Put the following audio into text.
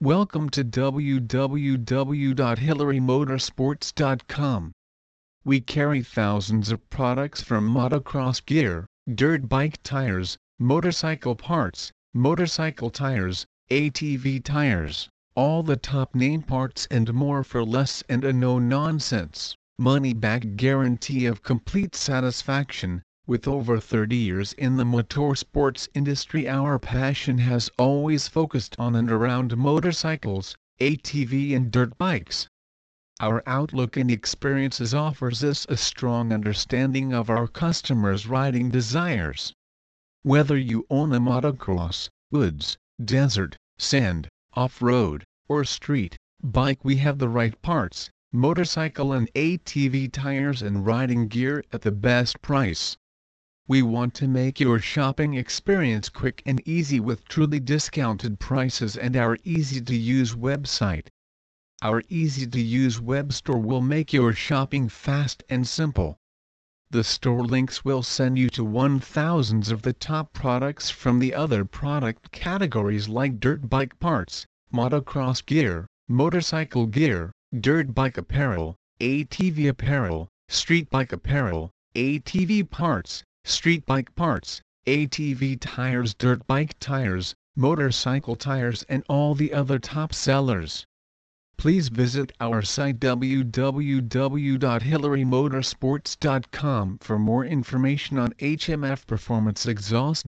Welcome to www.hillerymotorsports.com. We carry thousands of products from motocross gear, dirt bike tires, motorcycle parts, motorcycle tires, ATV tires, all the top name parts and more for less and a no-nonsense, money-back guarantee of complete satisfaction. With over 30 years in the motorsports industry our passion has always focused on and around motorcycles, ATV and dirt bikes. Our outlook and experiences offers us a strong understanding of our customers' riding desires. Whether you own a motocross, woods, desert, sand, off-road, or street bike we have the right parts, motorcycle and ATV tires and riding gear at the best price. We want to make your shopping experience quick and easy with truly discounted prices and our easy-to-use website. Our easy-to-use web store will make your shopping fast and simple. The store links will send you to one thousands of the top products from the other product categories like dirt bike parts, motocross gear, motorcycle gear, dirt bike apparel, ATV apparel, street bike apparel, ATV parts, street bike parts, ATV tires dirt bike tires, motorcycle tires and all the other top sellers. Please visit our site www.hillerymotorsports.com for more information on HMF Performance Exhaust